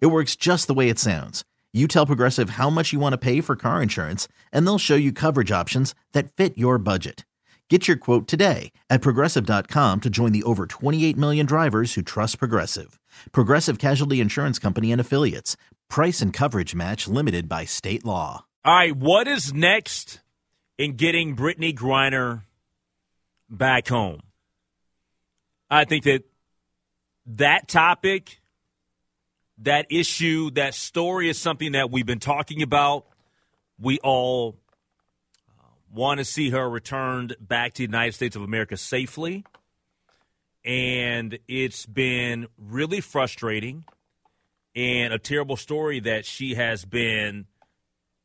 It works just the way it sounds. You tell Progressive how much you want to pay for car insurance, and they'll show you coverage options that fit your budget. Get your quote today at progressive.com to join the over 28 million drivers who trust Progressive. Progressive Casualty Insurance Company and Affiliates. Price and coverage match limited by state law. All right, what is next in getting Brittney Griner back home? I think that that topic that issue, that story is something that we've been talking about. We all uh, want to see her returned back to the United States of America safely. And it's been really frustrating and a terrible story that she has been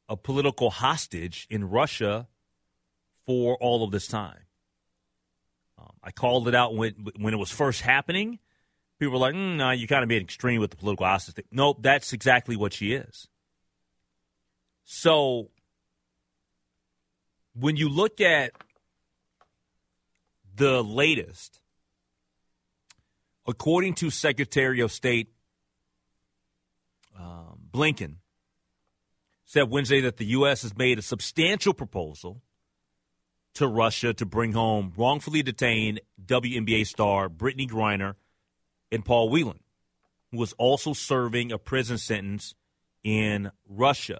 a political hostage in Russia for all of this time. Um, I called it out when when it was first happening people are like, mm, no, you're kind of being extreme with the political thing. Nope, that's exactly what she is. So when you look at the latest, according to Secretary of State um, Blinken, said Wednesday that the U.S. has made a substantial proposal to Russia to bring home wrongfully detained WNBA star Brittney Griner – and Paul Whelan, who was also serving a prison sentence in Russia.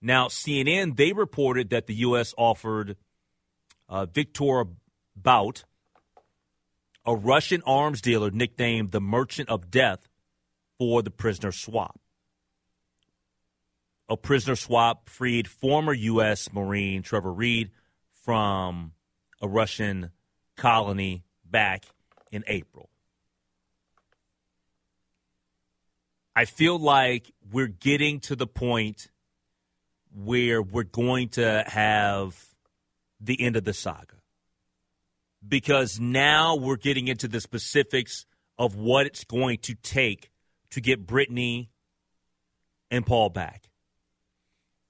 Now, CNN, they reported that the U.S. offered uh, Viktor Bout, a Russian arms dealer nicknamed the Merchant of Death, for the prisoner swap. A prisoner swap freed former U.S. Marine Trevor Reed from a Russian colony back in April. I feel like we're getting to the point where we're going to have the end of the saga. Because now we're getting into the specifics of what it's going to take to get Brittney and Paul back.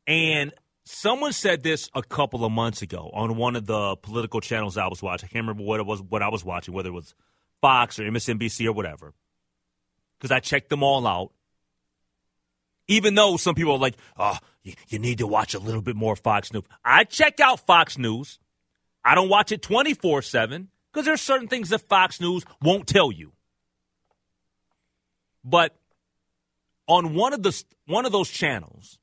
And someone said this a couple of months ago on one of the political channels I was watching. I can't remember what it was what I was watching, whether it was Fox or MSNBC or whatever because I checked them all out. Even though some people are like, oh, you, you need to watch a little bit more Fox News. I check out Fox News. I don't watch it 24 7 because there's certain things that Fox News won't tell you. But on one of the one of those channels,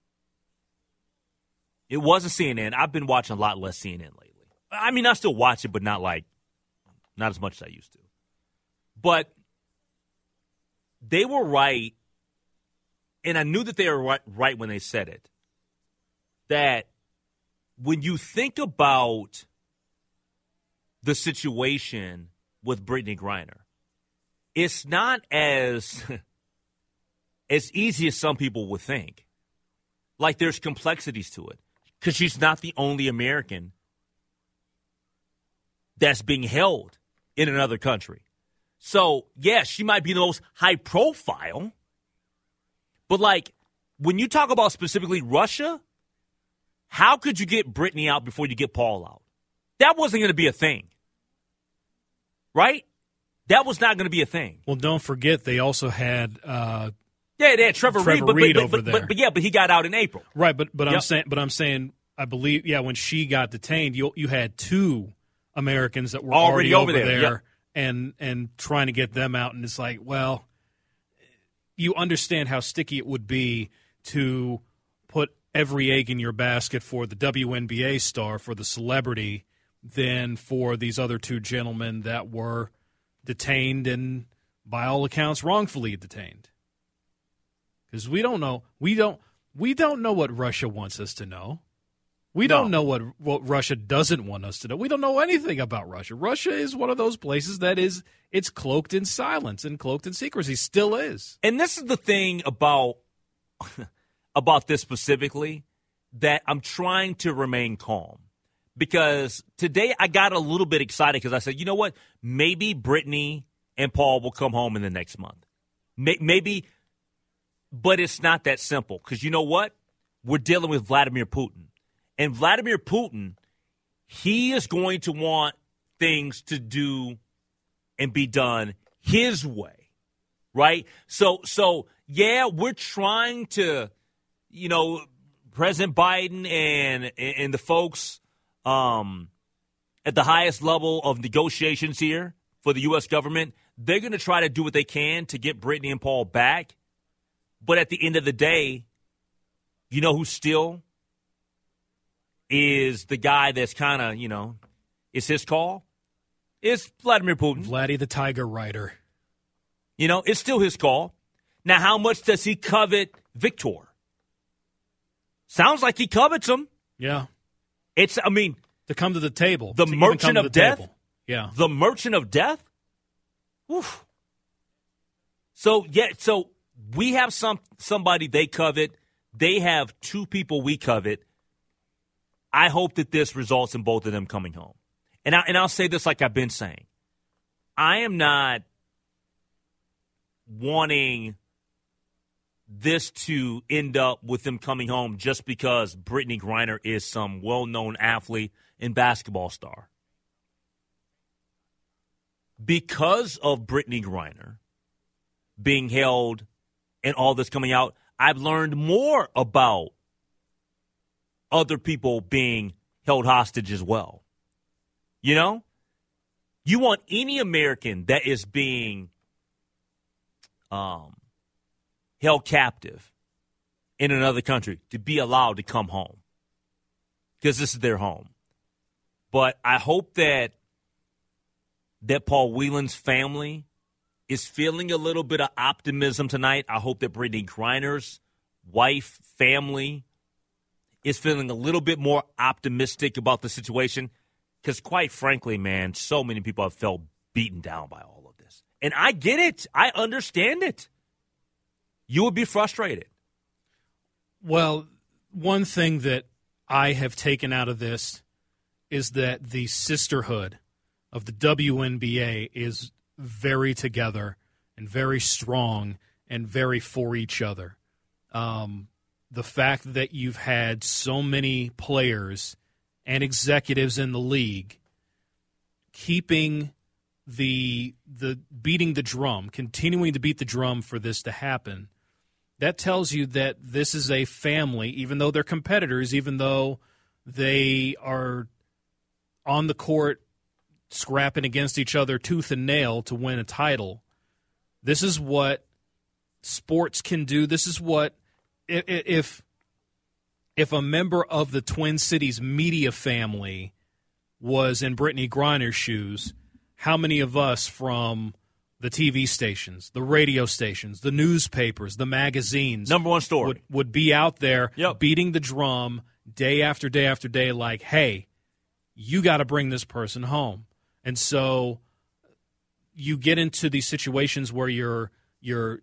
it wasn't CNN. I've been watching a lot less CNN lately. I mean, I still watch it, but not like not as much as I used to. But they were right, and I knew that they were right, right when they said it. That when you think about the situation with Brittney Griner, it's not as as easy as some people would think. Like there's complexities to it because she's not the only American that's being held in another country. So, yeah, she might be the most high profile. But, like, when you talk about specifically Russia, how could you get Brittney out before you get Paul out? That wasn't going to be a thing. Right? That was not going to be a thing. Well, don't forget, they also had. Uh, yeah, they had Trevor, Trevor Reed, but, Reed but, over but, there. But, but, yeah, but he got out in April. Right, but but Yep. I'm saying, but I'm saying, I believe, yeah, when she got detained, you you had two Americans that were Already already, over over, there, there, yep. And and trying to get them out, and it's like, well, you understand how sticky it would be to put every egg in your basket for the WNBA star, for the celebrity, than for these other two gentlemen that were detained and, by all accounts, wrongfully detained. Because we don't know, we don't, we don't know what Russia wants us to know. We No. don't know what what Russia doesn't want us to know. We don't know anything about Russia. Russia is one of those places that is it's cloaked in silence and cloaked in secrecy. Still is. And this is the thing about about this specifically that I'm trying to remain calm because today I got a little bit excited because I said, you know what? Maybe Brittney and Paul will come home in the next month. Maybe, but it's not that simple because you know what? We're dealing with Vladimir Putin. And Vladimir Putin, he is going to want things to do and be done his way. Right? So so yeah, we're trying to, you know, President Biden and and the folks um, at the highest level of negotiations here for the U.S. government, they're going to try to do what they can to get Brittney and Paul back. But at the end of the day, you know who's still is the guy that's kind of, you know, it's his call? It's Vladimir Putin. Vladdy the Tiger Rider. You know, it's still his call. Now, how much does he covet Victor? Sounds like he covets him. Yeah. It's, I mean, to come to the table. The merchant of death? Table. Yeah. The merchant of death? Oof. So, yeah, so we have some somebody they covet. They have two people we covet. I hope that this results in both of them coming home. And, I, and I'll say this like I've been saying. I am not wanting this to end up with them coming home just because Brittney Griner is some well known athlete and basketball star. Because of Brittney Griner being held and all this coming out, I've learned more about other people being held hostage as well. You know? You want any American that is being um, held captive in another country to be allowed to come home because this is their home. But I hope that that Paul Whelan's family is feeling a little bit of optimism tonight. I hope that Brittney Griner's wife, family is feeling a little bit more optimistic about the situation. Because, quite frankly, man, so many people have felt beaten down by all of this. And I get it, I understand it you would be frustrated. Well, one thing that I have taken out of this is that the sisterhood of the WNBA is very together and very strong and very for each other. Um, the fact that you've had so many players and executives in the league keeping the the beating the drum, continuing to beat the drum for this to happen that tells you that this is a family, even though they're competitors, even though they are on the court scrapping against each other tooth and nail to win a title. This is what sports can do. This is what if if a member of the Twin Cities media family was in Brittney Griner's shoes, how many of us from the TV stations, the radio stations, the newspapers, the magazines. Number one story. Would, would be out there yep. beating the drum day after day after day, like, hey, you got to bring this person home. And so you get into these situations where your your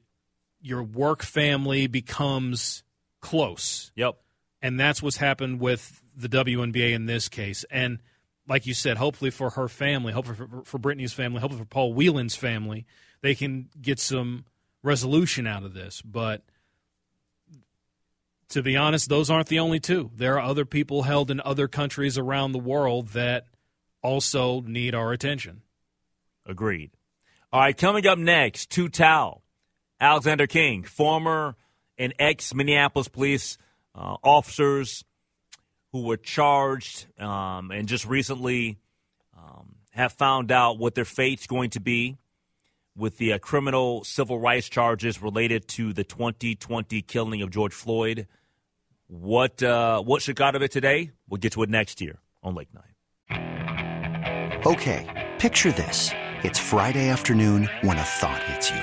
your work family becomes close. Yep. And that's what's happened with the WNBA in this case. And – like you said, hopefully for her family, hopefully for, for Brittney's family, hopefully for Paul Whelan's family, they can get some resolution out of this. But to be honest, those aren't the only two. There are other people held in other countries around the world that also need our attention. Agreed. All right, coming up next, Tou Thao, Alexander Kueng, former and ex Minneapolis police uh, officers who were charged um, and just recently um, have found out what their fate's going to be with the uh, criminal civil rights charges related to the 2020 killing of George Floyd. What uh, what shook out of it today? We'll get to it next year on Lake Night. Okay, picture this: it's Friday afternoon when a thought hits you.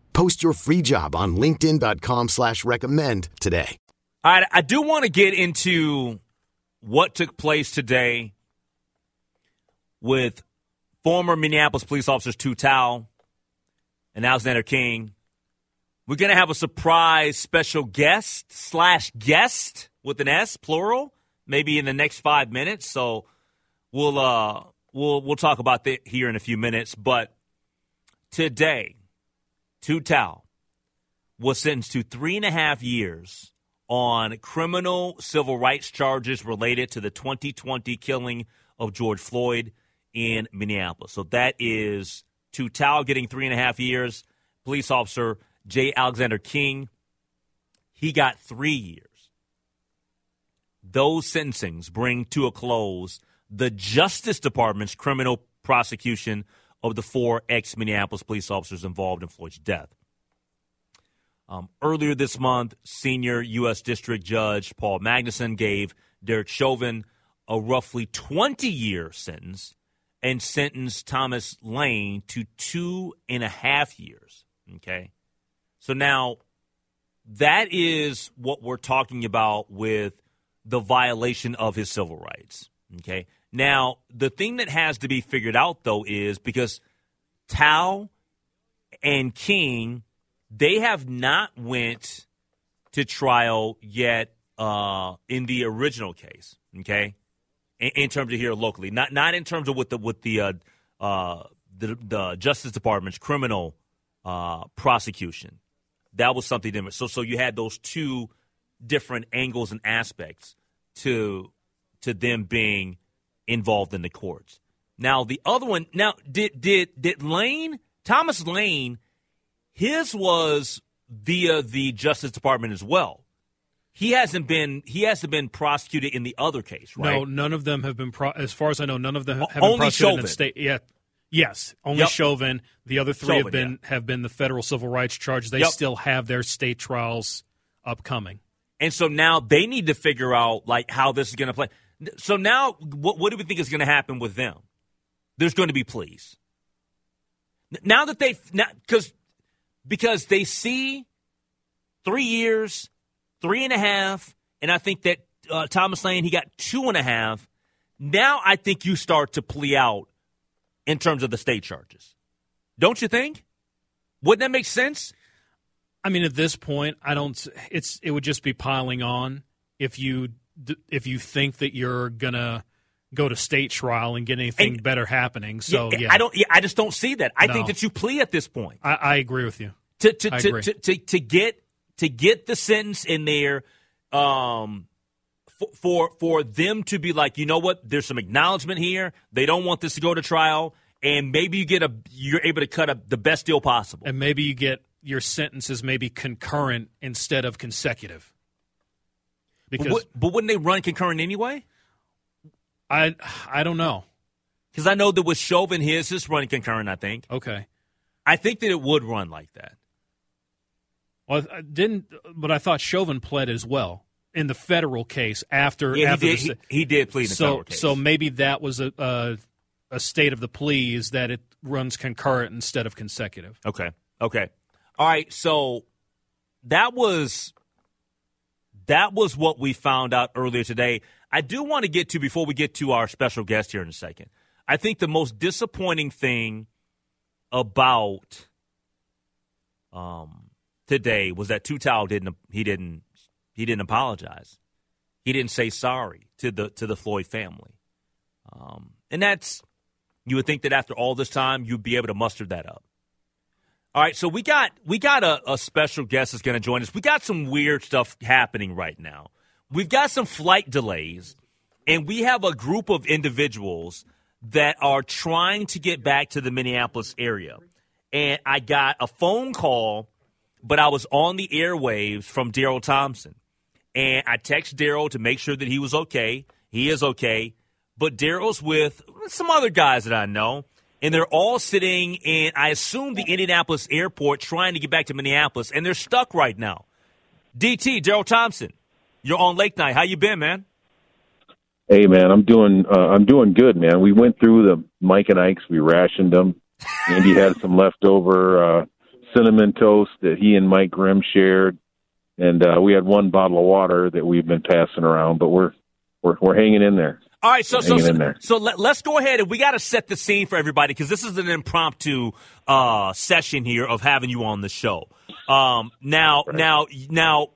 Post your free job on LinkedIn.com slash recommend today. All right, I do want to get into what took place today with former Minneapolis police officers Tou Thao and Alexander Kueng. We're going to have a surprise special guest slash guest with an S, plural, maybe in the next five minutes. So we'll uh, we'll we'll talk about that here in a few minutes. But today, Tou Thao was sentenced to three and a half years on criminal civil rights charges related to the 2020 killing of George Floyd in Minneapolis. So that is Tou Thao getting three and a half years. Police officer J. Alexander Kueng, he got three years. Those sentencings bring to a close the Justice Department's criminal prosecution of the four ex Minneapolis police officers involved in Floyd's death. Um, earlier this month, senior U.S. District Judge Paul Magnuson gave Derek Chauvin a roughly 20 year sentence and sentenced Thomas Lane to two and a half years. Okay. So now that is what we're talking about with the violation of his civil rights. Okay. Now, the thing that has to be figured out, though, is because Thao and Kueng, they have not went to trial yet uh, in the original case. Okay, in, in, terms of here locally, not not in terms of with the with the uh, uh, the, the, Justice Department's criminal uh, prosecution. That was something different. So so you had those two different angles and aspects to to them being involved in the courts. Now the other one. Now did did did Lane Thomas Lane? His was via the Justice Department as well. He hasn't been he hasn't been prosecuted in the other case, right? No, none of them have been. Pro- as far as I know, none of them have only been prosecuted Chauvin. in the state yet. Yes, only Yep. Chauvin. The other three Chauvin, have been have been the federal civil rights charge. They Yep. still have their state trials upcoming. And so now they need to figure out like how this is going to play. So now, what, what do we think is going to happen with them? There's going to be pleas. Now that they, because because they see three years, three and a half, and I think that uh, Thomas Lane he got two and a half. Now I think you start to plea out in terms of the state charges, don't you think? Wouldn't that make sense? I mean, at this point, I don't. It's it would just be piling on if you if you think that you're gonna go to state trial and get anything And- better happening. So yeah, I don't. Yeah, I just don't see that. I think that you plea at this point. I, I agree with you. to to to, to, to to get to get the sentence in there um for, for for them to be like you know what there's some acknowledgement here they don't want this to go to trial and maybe you get a you're able to cut a, the best deal possible And maybe you get your sentences maybe concurrent instead of consecutive. because but, but wouldn't they run concurrent anyway? I I don't know. Because I know that with Chauvin, his is running concurrent. I think. Okay. I think that it would run like that. Well, I didn't, but I thought Chauvin pled as well in the federal case after. Yeah, after he did. the, He, he did plead so so maybe that was a, a a state of the plea is that it runs concurrent instead of consecutive. Okay. Okay. All right. So that was that was what we found out earlier today. I do want to get to before we get to our special guest here in a second. I think the most disappointing thing about um, today was that Tou Thao didn't he didn't he didn't apologize. He didn't say sorry to the to the Floyd family, um, and that's you would think that after all this time you'd be able to muster that up. All right, so we got we got a, a special guest that's going to join us. We got some weird stuff happening right now. We've got some flight delays, and we have a group of individuals that are trying to get back to the Minneapolis area. And I got a phone call, but I was on the airwaves from Daryl Thompson, and I texted Daryl to make sure that he was okay. He is okay, but Daryl's with some other guys that I know and they're all sitting in, I assume, the Indianapolis airport trying to get back to Minneapolis, and they're stuck right now. DT, Daryl Thompson, you're on Lake Night. How you been, man? Hey, man, I'm doing uh, I'm doing good, man. We went through the Mike and Ike's. We rationed them. Andy had some leftover uh, cinnamon toast that he and Mike Grimm shared, and uh, we had one bottle of water that we've been passing around. But we're we're we're hanging in there. All right, so so so, so let, us go ahead and we got to set the scene for everybody because this is an impromptu uh, session here of having you on the show. Um, now, now, now,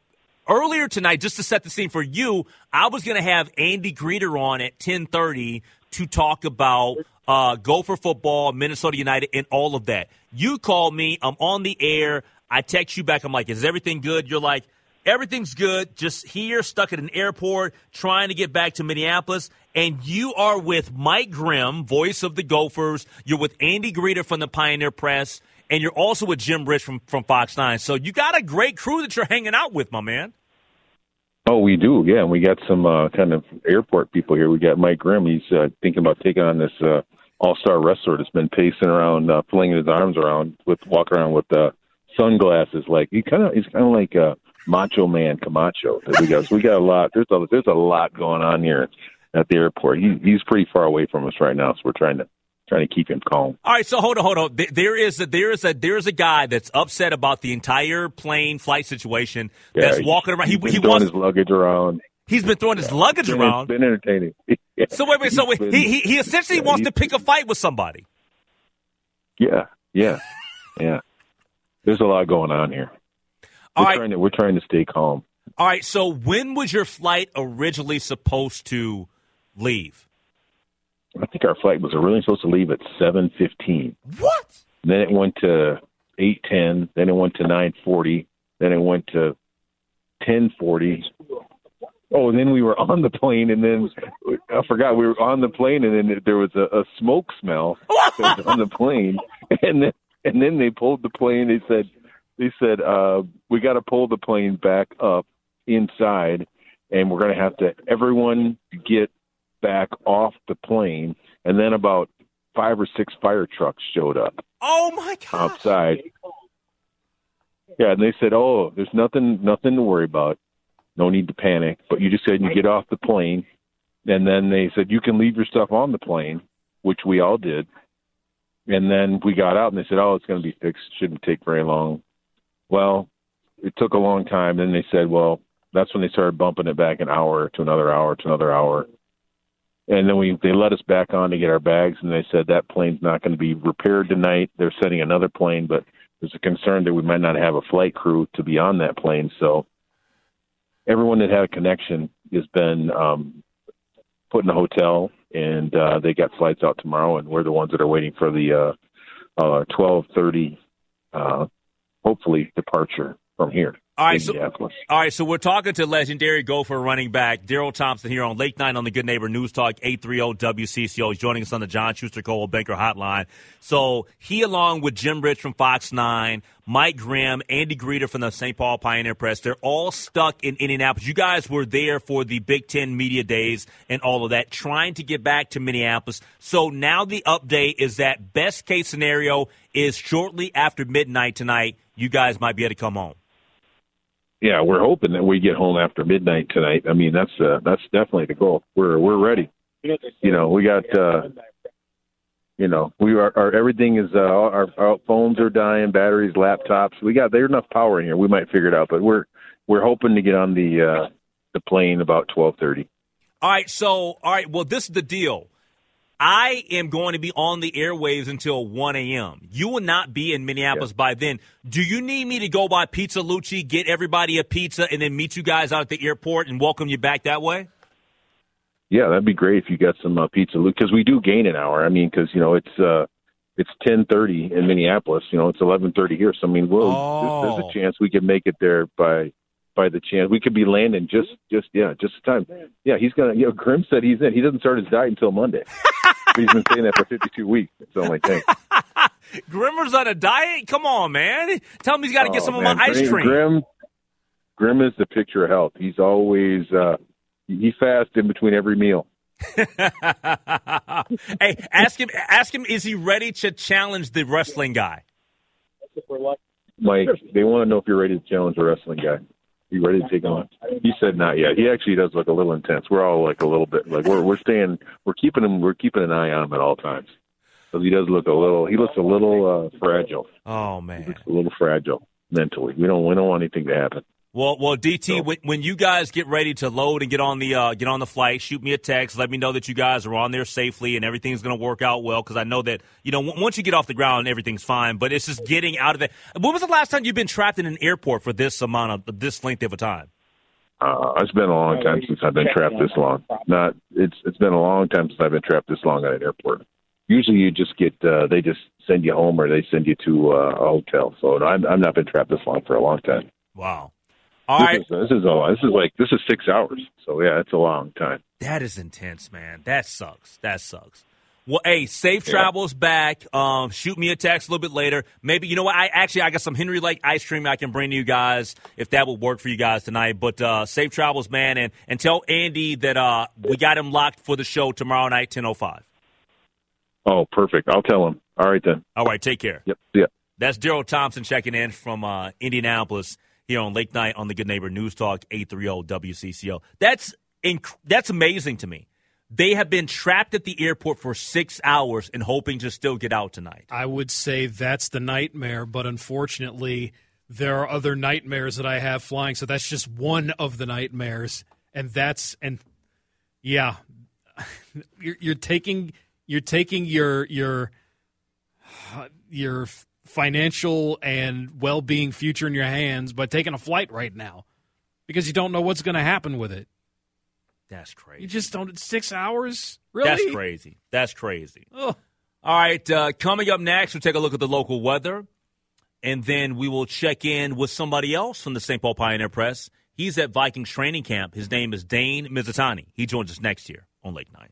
earlier tonight, just to set the scene for you, I was going to have Andy Greder on at ten thirty to talk about uh, Gopher football, Minnesota United, and all of that. You called me. I'm on the air. I text you back. I'm like, "Is everything good?" You're like, "Everything's good. Just here, stuck at an airport, trying to get back to Minneapolis." And you are with Mike Grimm, voice of the Gophers. You're with Andy Greder from the Pioneer Press, and you're also with Jim Rich from from Fox Nine. So you got a great crew that you're hanging out with, my man. Oh, we do, yeah. And we got some uh, kind of airport people here. We got Mike Grimm. He's uh, thinking about taking on this uh, all-star wrestler that's been pacing around, uh, flinging his arms around, with walking around with uh, sunglasses. Like he kind of, he's kind of like uh, Macho Man Camacho. That we got, so we got a lot. There's a there's a lot going on here at the airport. He, he's pretty far away from us right now, so we're trying to trying to keep him calm. All right, so hold on, hold on. There- There is a there is a there is a guy that's upset about the entire plane flight situation. that's walking around. He, he's been he throwing wants. his luggage around. He's been throwing his luggage around. It's been entertaining. So wait, wait. So wait, been- he, he he essentially yeah, wants to pick a fight with somebody. Yeah, yeah, yeah. There's a lot going on here. All we're right. trying to we're trying to stay calm. All right. So when was your flight originally supposed to leave? I think our flight was originally supposed to leave at seven fifteen. What? Then it went to eight ten. Then it went to nine forty. Then it went to ten forty. Oh, and then we were on the plane, and then I forgot we were on the plane, and then there was a, a smoke smell that was on the plane, and then and then they pulled the plane. They said they said uh, we got to pull the plane back up inside, and we're going to have to everyone get back off the plane, and then about five or six fire trucks showed up Oh my god! outside. Yeah, and they said, "Oh, there's nothing, nothing to worry about. No need to panic. But you just said you get off the plane." And then they said you can leave your stuff on the plane, which we all did. And then we got out, and they said, "Oh, it's going to be fixed. Shouldn't take very long." Well, it took a long time. Then they said, "Well, that's when they started bumping it back an hour to another hour to another hour." And then we they let us back on to get our bags, and they said that plane's not going to be repaired tonight. They're sending another plane, but there's a concern that we might not have a flight crew to be on that plane. So everyone that had a connection has been um, put in a hotel, and uh, they got flights out tomorrow, and we're the ones that are waiting for the uh, uh, 12:30, uh, hopefully departure from here. All right, so, all right, so we're talking to legendary Gopher running back Daryl Thompson here on Late Night on the Good Neighbor News Talk 830 WCCO. He's joining us on the John Schuster Coldwell Banker Hotline. So he, along with Jim Rich from Fox 9, Mike Grimm, Andy Greder from the St. Paul Pioneer Press, they're all stuck in Indianapolis. You guys were there for the Big Ten media days and all of that, trying to get back to Minneapolis. So now the update is that best case scenario is shortly after midnight tonight, you guys might be able to come home yeah, we're hoping that we get home after midnight tonight. I mean, that's uh, that's definitely the goal. We're we're ready. You know, we got uh, you know, we are our everything is uh, our, our phones are dying, batteries, laptops. We got there's enough power in here. We might figure it out, but we're we're hoping to get on the uh, the plane about twelve thirty. All right, so all right, well, this is the deal. I am going to be on the airwaves until 1 a.m. You will not be in Minneapolis by then. Do you need me to go by Pizza Luce, get everybody a pizza, and then meet you guys out at the airport and welcome you back that way? Yeah, that'd be great if you got some uh, pizza because we do gain an hour. I mean, because you know it's uh, it's ten thirty in Minneapolis. You know, it's eleven thirty here. So I mean, we'll, oh. there's, there's a chance we can make it there by by the chance. We could be landing just just yeah, just the time. Yeah, he's gonna. You know, Grimm said he's in. He doesn't start his diet until Monday. he's been saying that for 52 weeks. So I'm like, Grimmer's on a diet. Come on, man. Tell him he's got to get oh, some man. of my ice cream. Grimm, Grimm is the picture of health. He's always uh, he fasts in between every meal. hey, ask him. Ask him. Is he ready to challenge the wrestling guy? Mike, they want to know if you're ready to challenge the wrestling guy. You ready to take on? He said not yet. He actually does look a little intense. We're all like a little bit like we're we're staying we're keeping him we're keeping an eye on him at all times. So he does look a little he looks a little uh, fragile. Oh man, he looks a little fragile mentally. We don't we don't want anything to happen. Well, well, DT, so, when, when you guys get ready to load and get on the uh, get on the flight, shoot me a text. Let me know that you guys are on there safely and everything's going to work out well. Because I know that you know w- once you get off the ground, everything's fine. But it's just getting out of it. When was the last time you've been trapped in an airport for this amount of this length of a time? Uh, it's been a long time since I've been trapped this long. Not it's it's been a long time since I've been trapped this long at an airport. Usually, you just get uh, they just send you home or they send you to uh, a hotel. So no, I'm I've not been trapped this long for a long time. Wow. All this right. Is, this is a this is like this is six hours. So yeah, it's a long time. That is intense, man. That sucks. That sucks. Well, hey, safe travels yeah. back. Um, shoot me a text a little bit later. Maybe you know what? I actually I got some Henry Lake ice cream I can bring to you guys if that would work for you guys tonight. But uh, safe travels, man, and and tell Andy that uh, we got him locked for the show tomorrow night, ten oh five. Oh, perfect. I'll tell him. All right then. All right, take care. Yep. Yeah. That's Daryl Thompson checking in from uh, Indianapolis here on Late Night on the Good Neighbor News Talk 830 WCCO. That's inc- that's amazing to me. They have been trapped at the airport for six hours and hoping to still get out tonight. I would say that's the nightmare, but unfortunately, there are other nightmares that I have flying. So that's just one of the nightmares, and that's and yeah, you're, you're taking you're taking your your your financial and well-being future in your hands by taking a flight right now because you don't know what's going to happen with it. That's crazy. You just don't. Six hours? Really? That's crazy. That's crazy. Ugh. All right. Uh, coming up next, we'll take a look at the local weather, and then we will check in with somebody else from the St. Paul Pioneer Press. He's at Vikings training camp. His name is Dane Mizutani. He joins us next year on Lake Night.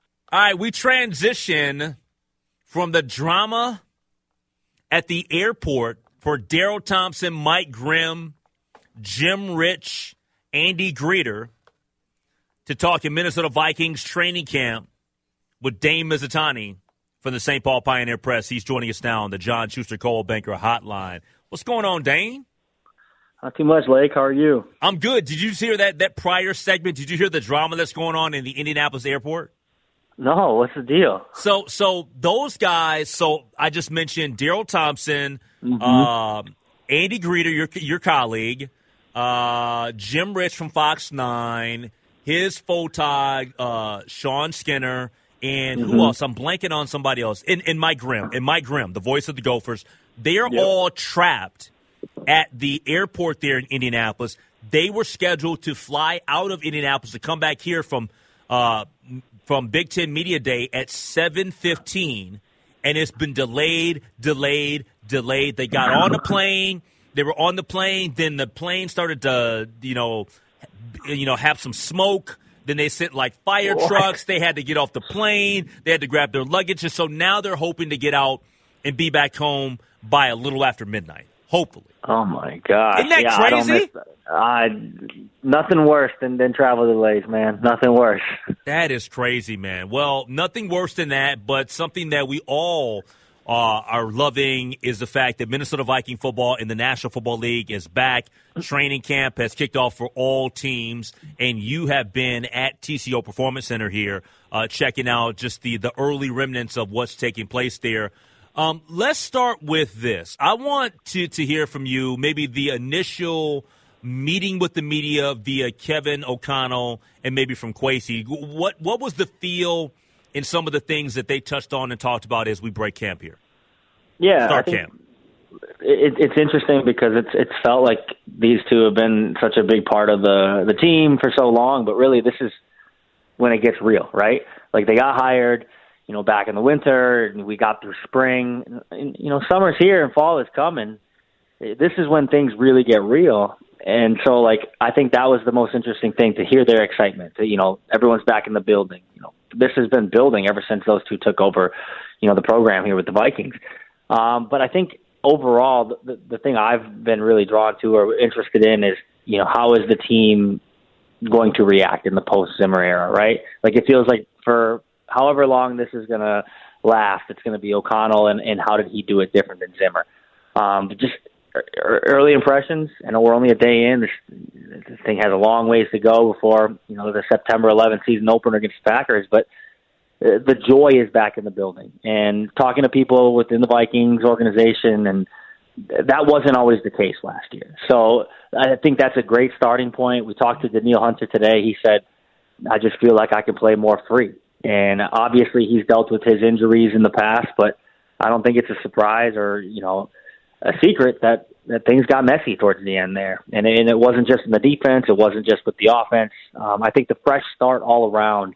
All right, we transition from the drama at the airport for Daryl Thompson, Mike Grimm, Jim Rich, Andy Greder to talk in Minnesota Vikings training camp with Dane Mizutani from the St. Paul Pioneer Press. He's joining us now on the John Schuster Coldwell Banker Hotline. What's going on, Dane? Not too much, Lake. How are you? I'm good. Did you hear that that prior segment? Did you hear the drama that's going on in the Indianapolis airport? No, what's the deal? So, so those guys. So I just mentioned Daryl Thompson, Mhm. uh, Andy Greder, your your colleague, uh, Jim Rich from Fox Nine, his photog, uh, Sean Skinner, and who Mhm. else? I'm blanking on somebody else. In in Mike Grimm, in Mike Grimm, the voice of the Gophers. They are Yep. all trapped at the airport there in Indianapolis. They were scheduled to fly out of Indianapolis to come back here from uh, from Big Ten Media Day at seven fifteen, and it's been delayed, delayed, delayed. They got on the plane. They were on the plane. Then the plane started to, you know, you know, have some smoke. Then they sent like fire trucks. They had to get off the plane. They had to grab their luggage, and so now they're hoping to get out and be back home by a little after midnight. Hopefully. Oh my god! Isn't that yeah, I crazy? miss, I nothing worse than than travel delays, man. Nothing worse. That is crazy, man. Well, nothing worse than that, but something that we all uh, are loving is the fact that Minnesota Viking football in the National Football League is back. Training camp has kicked off for all teams, and you have been at TCO Performance Center here, uh, checking out just the the early remnants of what's taking place there. Um, let's start with this. I want to to hear from you, maybe the initial meeting with the media via Kevin O'Connell and maybe from Kwesi. What what was the feel in some of the things that they touched on and talked about as we break camp here? Yeah, Start camp. It, it's interesting because it's it's felt like these two have been such a big part of the the team for so long, but really this is when it gets real, right? Like they got hired, you know, back in the winter, and we got through spring. And, you know, summer's here and fall is coming. This is when things really get real. And so, like, I think that was the most interesting thing to hear their excitement. You know, everyone's back in the building. You know, this has been building ever since those two took over, you know, the program here with the Vikings. Um, but I think overall, the, the thing I've been really drawn to or interested in is, you know, how is the team going to react in the post Zimmer era, right? Like it feels like for however long this is going to last, it's going to be O'Connell and, and how did he do it different than Zimmer? Um, just early impressions. I know we're only a day in. This, this thing has a long ways to go before you know the September 11th season opener against the Packers, but uh, the joy is back in the building. And talking to people within the Vikings organization, and that wasn't always the case last year. So I think that's a great starting point. We talked to Danielle Hunter today. He said, "I just feel like I can play more free." And obviously, he's dealt with his injuries in the past, but I don't think it's a surprise or you know a secret that that things got messy towards the end there, and and it wasn't just in the defense, it wasn't just with the offense. Um, I think the fresh start all around,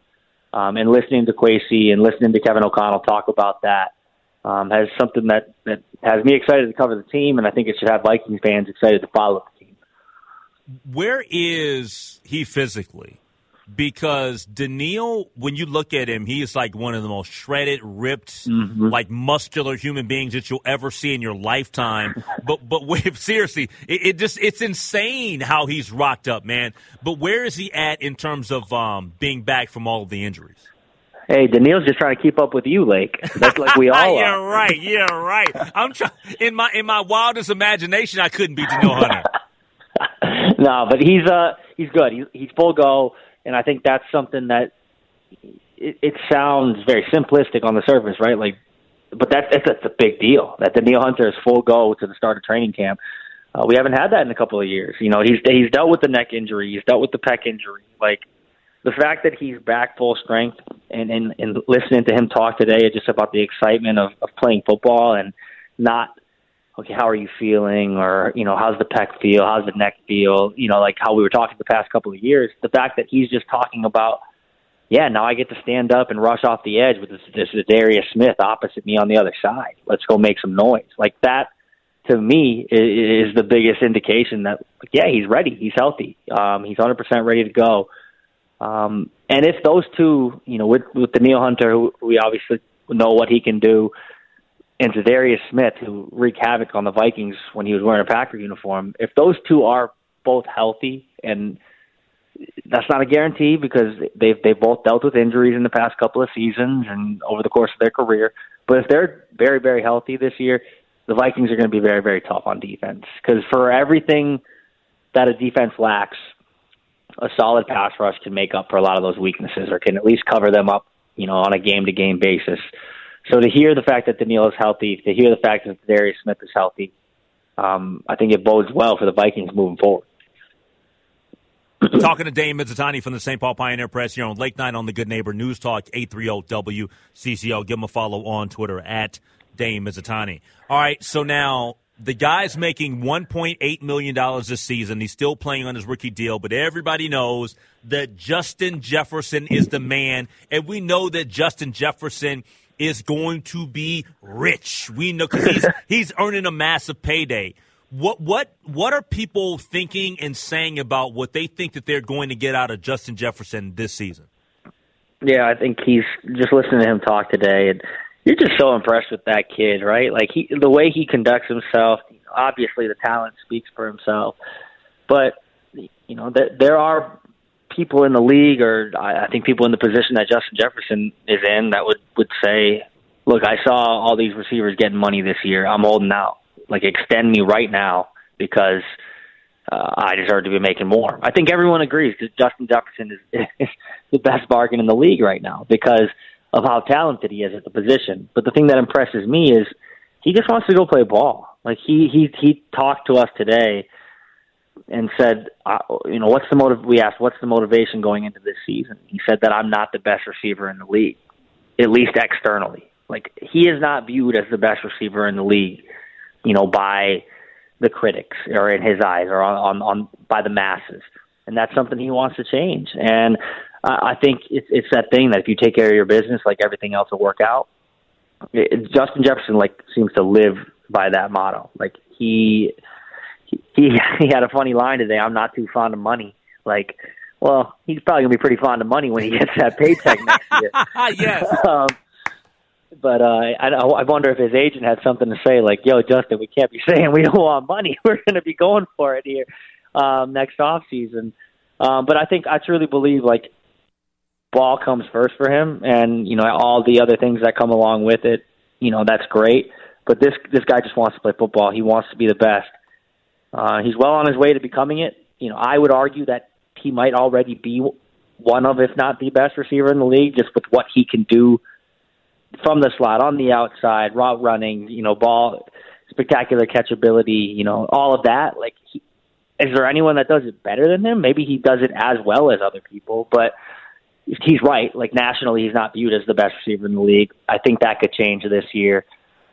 um, and listening to Kwesi and listening to Kevin O'Connell talk about that um, has something that that has me excited to cover the team, and I think it should have Vikings fans excited to follow the team. Where is he physically? Because Danielle, when you look at him, he is like one of the most shredded, ripped, Mm-hmm. like muscular human beings that you'll ever see in your lifetime. but but wait, seriously, it, it just it's insane how he's rocked up, man. But where is he at in terms of um, being back from all of the injuries? Hey, Danielle's just trying to keep up with you, Lake. That's like we all yeah, are. right. Yeah, right. I'm trying in my in my wildest imagination, I couldn't beat Danielle Hunter. no, but he's uh he's good. He's he's full go, and I think that's something that it, it sounds very simplistic on the surface, right? Like, but that's that's, that's a big deal. That Danielle Hunter is full go to the start of training camp. Uh, we haven't had that in a couple of years. You know, he's he's dealt with the neck injury, he's dealt with the pec injury. Like the fact that he's back full strength, and and, and listening to him talk today just about the excitement of, of playing football and not okay, how are you feeling? Or, you know, how's the pec feel? How's the neck feel? You know, like how we were talking the past couple of years. The fact that he's just talking about, yeah, now I get to stand up and rush off the edge with this, this Darius Smith opposite me on the other side. Let's go make some noise. Like that, to me, is, is the biggest indication that, yeah, he's ready. He's healthy. Um, he's 100% ready to go. Um, and if those two, you know, with, with Danielle Hunter, who we obviously know what he can do, and Za'Darius Smith, who wreaked havoc on the Vikings when he was wearing a Packer uniform, if those two are both healthy, and that's not a guarantee because they've they've both dealt with injuries in the past couple of seasons and over the course of their career. But if they're very very healthy this year, the Vikings are going to be very very tough on defense because for everything that a defense lacks, a solid pass rush can make up for a lot of those weaknesses or can at least cover them up, you know, on a game to game basis. So to hear the fact that Danielle is healthy, to hear the fact that Darius Smith is healthy, um, I think it bodes well for the Vikings moving forward. Talking to Dane Mizutani from the St. Paul Pioneer Press here on Late Night on the Good Neighbor News Talk 830 WCCO. Give him a follow on Twitter at Dane Mizutani. All right, so now the guy's making $1.8 million this season. He's still playing on his rookie deal, but everybody knows that Justin Jefferson is the man. And we know that Justin Jefferson is going to be rich. We know because he's, he's earning a massive payday. What what what are people thinking and saying about what they think that they're going to get out of Justin Jefferson this season? Yeah, I think he's just listening to him talk today, and you're just so impressed with that kid, right? Like he, the way he conducts himself. Obviously, the talent speaks for himself, but you know there, there are people in the league, or I, I think people in the position that Justin Jefferson is in, that would would say, "Look, I saw all these receivers getting money this year. I'm holding out. Like extend me right now because." Uh, I deserve to be making more. I think everyone agrees that Justin Jefferson is, is the best bargain in the league right now because of how talented he is at the position. But the thing that impresses me is he just wants to go play ball. Like he he he talked to us today and said, uh, you know, what's the motive? We asked, what's the motivation going into this season? He said that I'm not the best receiver in the league, at least externally. Like he is not viewed as the best receiver in the league, you know, by the critics or in his eyes or on on, on by the masses. And that's something he wants to change. And I think it's it's that thing that if you take care of your business, like everything else will work out. It, Justin Jefferson like seems to live by that motto. Like he he he had a funny line today. I'm not too fond of money. Like, well, he's probably gonna be pretty fond of money when he gets that paycheck next year. yes. Um, but uh, I, I wonder if his agent had something to say, like, "Yo, Justin, we can't be saying we don't want money. We're going to be going for it here um, next off season." Um, but I think I truly believe, like, ball comes first for him, and you know all the other things that come along with it. You know that's great, but this this guy just wants to play football. He wants to be the best. Uh, he's well on his way to becoming it. You know, I would argue that he might already be one of, if not the best receiver in the league, just with what he can do from the slot, on the outside, route running, you know, ball, spectacular catchability, you know, all of that. Like, he, is there anyone that does it better than him? Maybe he does it as well as other people, but he's right. Like nationally, he's not viewed as the best receiver in the league. I think that could change this year.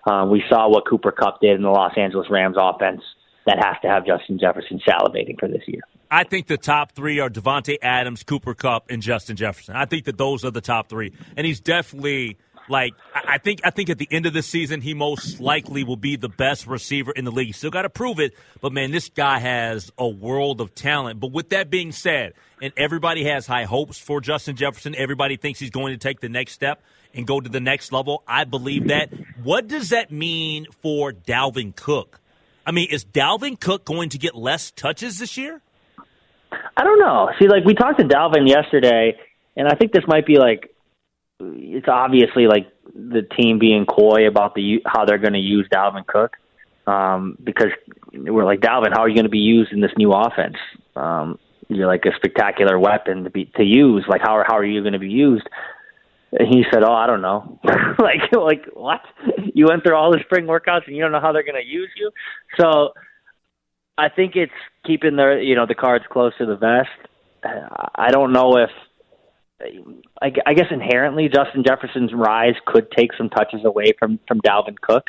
Um, we saw what Cooper Kupp did in the Los Angeles Rams offense. That has to have Justin Jefferson salivating for this year. I think the top three are Davante Adams, Cooper Kupp, and Justin Jefferson. I think that those are the top three, and he's definitely like I think I think at the end of the season he most likely will be the best receiver in the league. Still got to prove it, but man, this guy has a world of talent. But with that being said, and everybody has high hopes for Justin Jefferson. Everybody thinks he's going to take the next step and go to the next level. I believe that. What does that mean for Dalvin Cook? I mean, is Dalvin Cook going to get less touches this year? I don't know. See, like we talked to Dalvin yesterday, and I think this might be like it's obviously like the team being coy about the how they're going to use Dalvin Cook um, because we're like Dalvin, how are you going to be used in this new offense? Um, you're like a spectacular weapon to be to use. Like how how are you going to be used? And he said, "Oh, I don't know. like like what? You went through all the spring workouts and you don't know how they're going to use you." So I think it's keeping the you know the cards close to the vest. I don't know if I, I guess inherently Justin Jefferson's rise could take some touches away from from Dalvin Cook,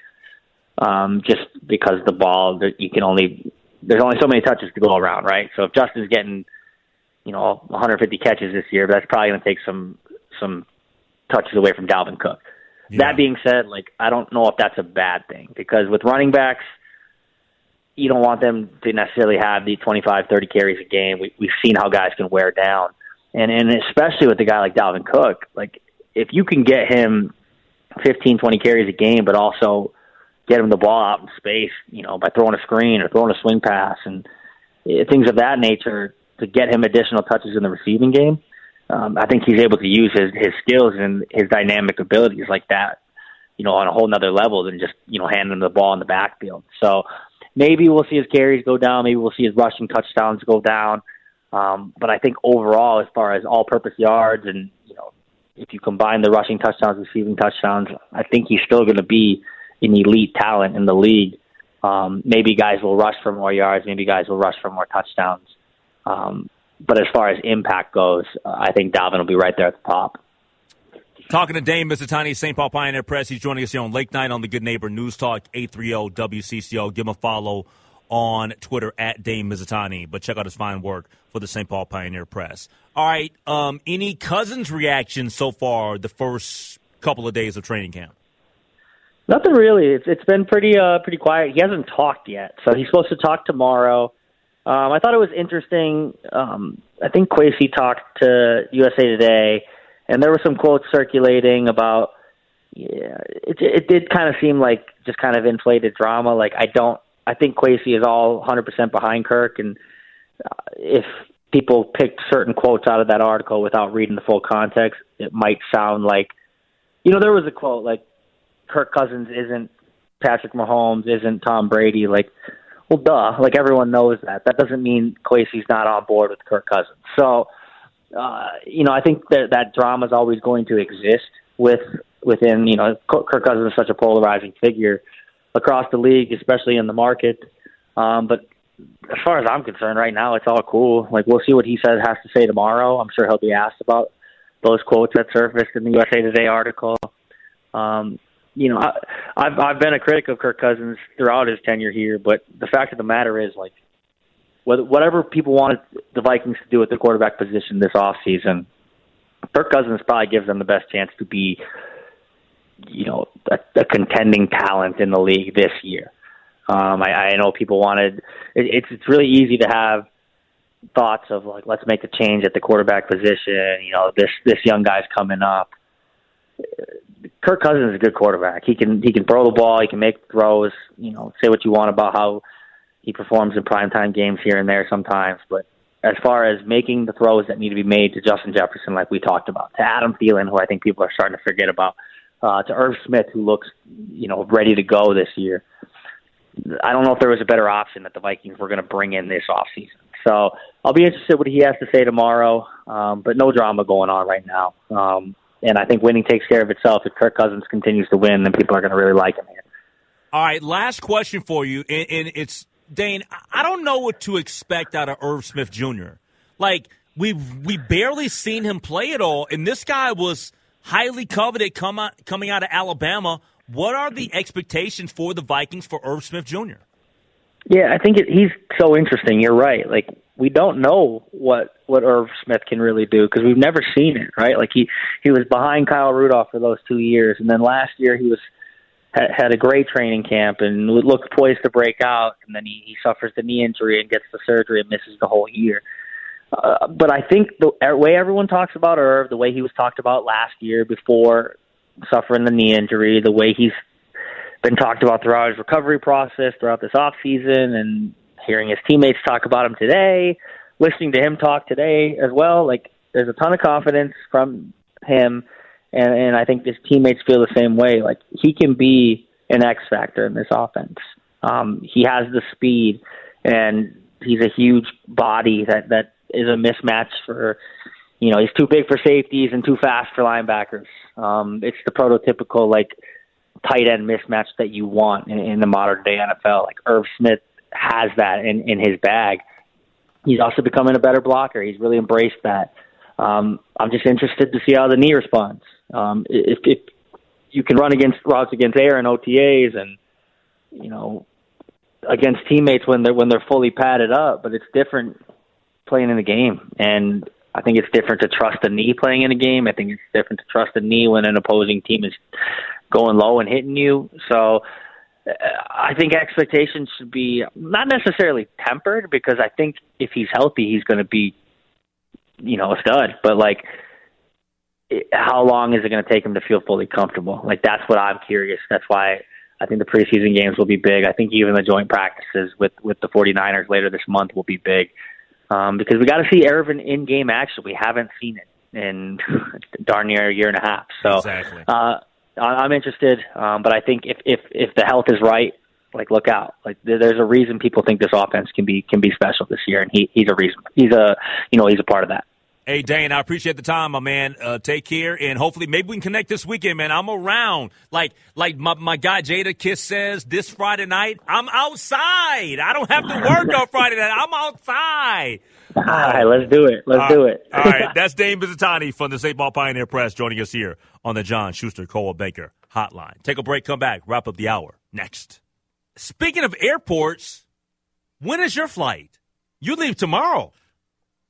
um, just because the ball you can only there's only so many touches to go around, right? So if Justin's getting you know 150 catches this year, that's probably going to take some some touches away from Dalvin Cook. Yeah. That being said, like I don't know if that's a bad thing because with running backs, you don't want them to necessarily have the 25, 30 carries a game. We, we've seen how guys can wear down and and especially with a guy like Dalvin Cook, like if you can get him 15, 20 carries a game, but also get him the ball out in space, you know, by throwing a screen or throwing a swing pass, and eh, things of that nature to get him additional touches in the receiving game. Um, I think he's able to use his his skills and his dynamic abilities like that, you know, on a whole nother level than just you know handing the ball in the backfield. So maybe we'll see his carries go down. Maybe we'll see his rushing touchdowns go down. Um, but I think overall, as far as all-purpose yards and you know, if you combine the rushing touchdowns, receiving touchdowns, I think he's still going to be an elite talent in the league. Um, maybe guys will rush for more yards. Maybe guys will rush for more touchdowns. Um, but as far as impact goes, I think Dalvin will be right there at the top. Talking to Dane Mizutani, St. Paul Pioneer Press. He's joining us here on Late Night on the Good Neighbor News Talk, 830 WCCO. Give him a follow on Twitter at Dane Mizutani, but check out his fine work for the St. Paul Pioneer Press. All right, um, any Cousins reaction so far the first couple of days of training camp? Nothing really. It's it's been pretty uh pretty quiet. He hasn't talked yet, so he's supposed to talk tomorrow. Um, I thought it was interesting. Um, I think Kwesi talked to USA Today, and there were some quotes circulating about. Yeah, it it did kind of seem like just kind of inflated drama. Like I don't. I think Kwesi is all 100% behind Kirk, and uh, if people picked certain quotes out of that article without reading the full context, it might sound like, you know, there was a quote like Kirk Cousins isn't Patrick Mahomes, isn't Tom Brady. Like, well, duh. Like everyone knows that. That doesn't mean Kwesi's not on board with Kirk Cousins. So, uh, you know, I think that that drama is always going to exist with within. You know, Kirk Cousins is such a polarizing figure across the league, especially in the market. Um, but as far as I'm concerned, right now it's all cool. Like we'll see what he says has to say tomorrow. I'm sure he'll be asked about those quotes that surfaced in the USA Today article. Um, you know, I, I've I've been a critic of Kirk Cousins throughout his tenure here, but the fact of the matter is, like, whatever people wanted the Vikings to do at the quarterback position this off season, Kirk Cousins probably gives them the best chance to be, you know, a, a contending talent in the league this year. Um, I, I know people wanted. It, it's it's really easy to have thoughts of like, let's make a change at the quarterback position. You know, this this young guy's coming up Kirk Cousins is a good quarterback. He can he can throw the ball. He can make throws. You know, say what you want about how he performs in primetime games here and there sometimes, but as far as making the throws that need to be made to Justin Jefferson, like we talked about, to Adam Thielen, who I think people are starting to forget about, uh, to Irv Smith, who looks you know ready to go this year. I don't know if there was a better option that the Vikings were going to bring in this offseason. So I'll be interested what he has to say tomorrow, um, but no drama going on right now. Um, and I think winning takes care of itself. If Kirk Cousins continues to win, then people are going to really like him here. All right, last question for you, and, and it's Dane. I don't know what to expect out of Irv Smith Jr. Like we we barely seen him play at all, and this guy was highly coveted come out, coming out of Alabama. What are the expectations for the Vikings for Irv Smith Jr.? Yeah, I think it, he's so interesting. You're right. Like we don't know what what Irv Smith can really do because we've never seen it, right? Like he he was behind Kyle Rudolph for those two years, and then last year he was had, had a great training camp and looked poised to break out, and then he, he suffers the knee injury and gets the surgery and misses the whole year. Uh, but I think the way everyone talks about Irv, the way he was talked about last year before suffering the knee injury, the way he's been talked about throughout his recovery process, throughout this off season, and hearing his teammates talk about him today, listening to him talk today as well. Like there's a ton of confidence from him, and and I think his teammates feel the same way. Like he can be an X factor in this offense. Um, he has the speed, and he's a huge body that that is a mismatch for. You know, he's too big for safeties and too fast for linebackers. Um, it's the prototypical like tight end mismatch that you want in, in the modern day NFL. Like Irv Smith has that in, in his bag. He's also becoming a better blocker. He's really embraced that. Um, I'm just interested to see how the knee responds. Um, if, if you can run against routes against air and OTAs and you know against teammates when they're when they're fully padded up, but it's different playing in the game. And I think it's different to trust a knee playing in a game. I think it's different to trust a knee when an opposing team is going low and hitting you. So I think expectations should be not necessarily tempered because I think if he's healthy, he's going to be, you know, a stud. But like, how long is it going to take him to feel fully comfortable? Like that's what I'm curious. That's why I think the preseason games will be big. I think even the joint practices with with the 49ers later this month will be big um, because we got to see Ervin in game action. We haven't seen it in darn near a year and a half. So Exactly. uh, I'm interested, um, but I think if if if the health is right, like look out. Like there's a reason people think this offense can be can be special this year, and he he's a reason. He's a you know he's a part of that. Hey, Dane, I appreciate the time, my man. Uh, take care, and hopefully, maybe we can connect this weekend, man. I'm around. Like, like my, my guy Jadakiss says, this Friday night, I'm outside. I don't have to work on Friday night. I'm outside. All right, let's do it. Let's All do it. All right, that's Dane Mizutani from the St. Paul Pioneer Press joining us here on the John Schuster Cole Baker Hotline. Take a break, come back, wrap up the hour next. Speaking of airports, when is your flight? You leave tomorrow.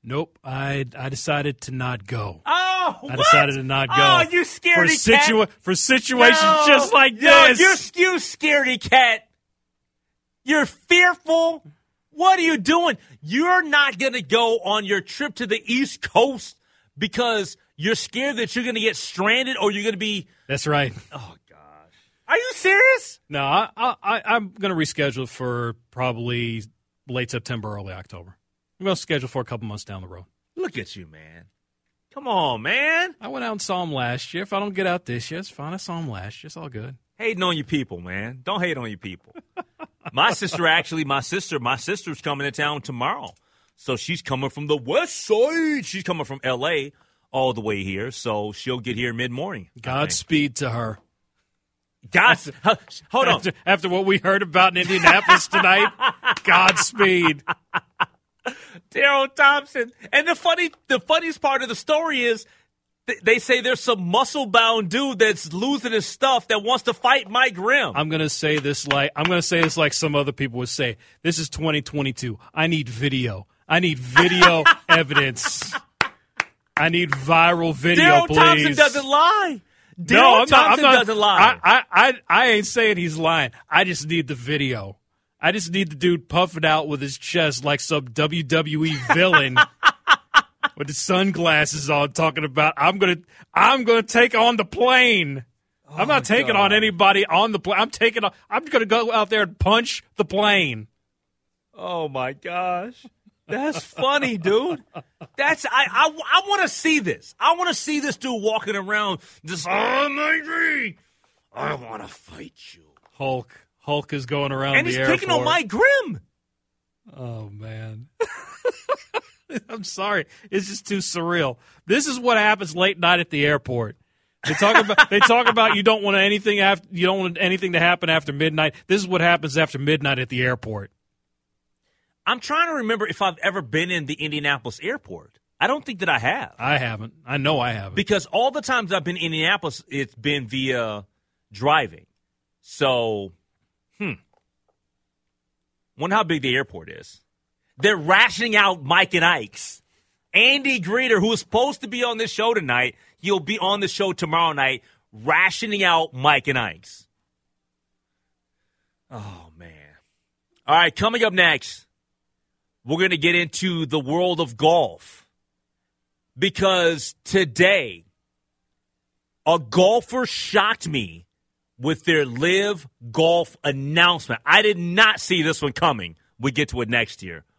Nope. I I decided to not go. Oh, I decided to not go. Oh, you scaredy for situa- cat. for situations No. just like No, this. You're you scaredy cat. You're fearful. What are you doing? You're not going to go on your trip to the East Coast because you're scared that you're going to get stranded or you're going to be. That's right. Oh gosh. Are you serious? No, I, I, I'm going to reschedule for probably late September, early October. I'm going to schedule for a couple months down the road. Look at you, man. Come on, man. I went out and saw him last year. If I don't get out this year, it's fine. I saw him last year. It's all good. Hating on you people, man. Don't hate on you people. my sister actually, my sister, my sister's coming to town tomorrow. So she's coming from the west side. She's coming from LA all the way here. So she'll get here mid morning. Godspeed to her. God, hold on. After, after what we heard about in Indianapolis tonight, Godspeed. Daryl Thompson. And the funny, the funniest part of the story is they say there's some muscle bound dude that's losing his stuff that wants to fight Mike Grimm. I'm gonna say this like I'm gonna say this like some other people would say. This is 2022. I need video. I need video evidence. I need viral video, Daryl please. Thompson doesn't lie. Daryl no, I'm not, I'm Thompson not, doesn't lie. I, I, I, I ain't saying he's lying. I just need the video. I just need the dude puffing out with his chest like some WWE villain with the sunglasses on, talking about I'm gonna, I'm gonna take on the plane. Oh I'm not taking on anybody on the plane. I'm taking on. I'm gonna go out there and punch the plane. Oh my gosh. That's funny, dude. That's I I, I want to see this. I want to see this dude walking around just oh my God, I want to fight you. Hulk, Hulk is going around and he's airport. picking on Mike Grimm. Oh man. I'm sorry. It's just too surreal. This is what happens late night at the airport. They talk about they talk about you don't want anything after you don't want anything to happen after midnight. This is what happens after midnight at the airport. I'm trying to remember if I've ever been in the Indianapolis airport. I don't think that I have. I haven't. I know I haven't. Because all the times I've been in Indianapolis, it's been via driving. So, hmm. Wonder how big the airport is. They're rationing out Mike and Ike's. Andy Greder, who is supposed to be on this show tonight, he'll be on the show tomorrow night, rationing out Mike and Ike's. Oh, man. All right, coming up next, we're going to get into the world of golf. Because today, a golfer shocked me with their LIV Golf announcement. I did not see this one coming. We get to it next year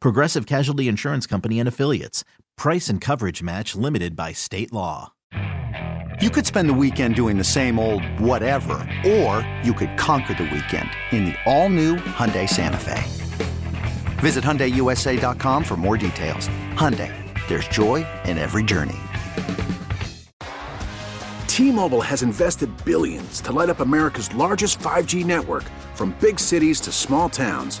Progressive Casualty Insurance Company and Affiliates. Price and coverage match limited by state law. You could spend the weekend doing the same old whatever, or you could conquer the weekend in the all-new Hyundai Santa Fe. Visit HyundaiUSA.com for more details. Hyundai, there's joy in every journey. T-Mobile has invested billions to light up America's largest 5G network from big cities to small towns,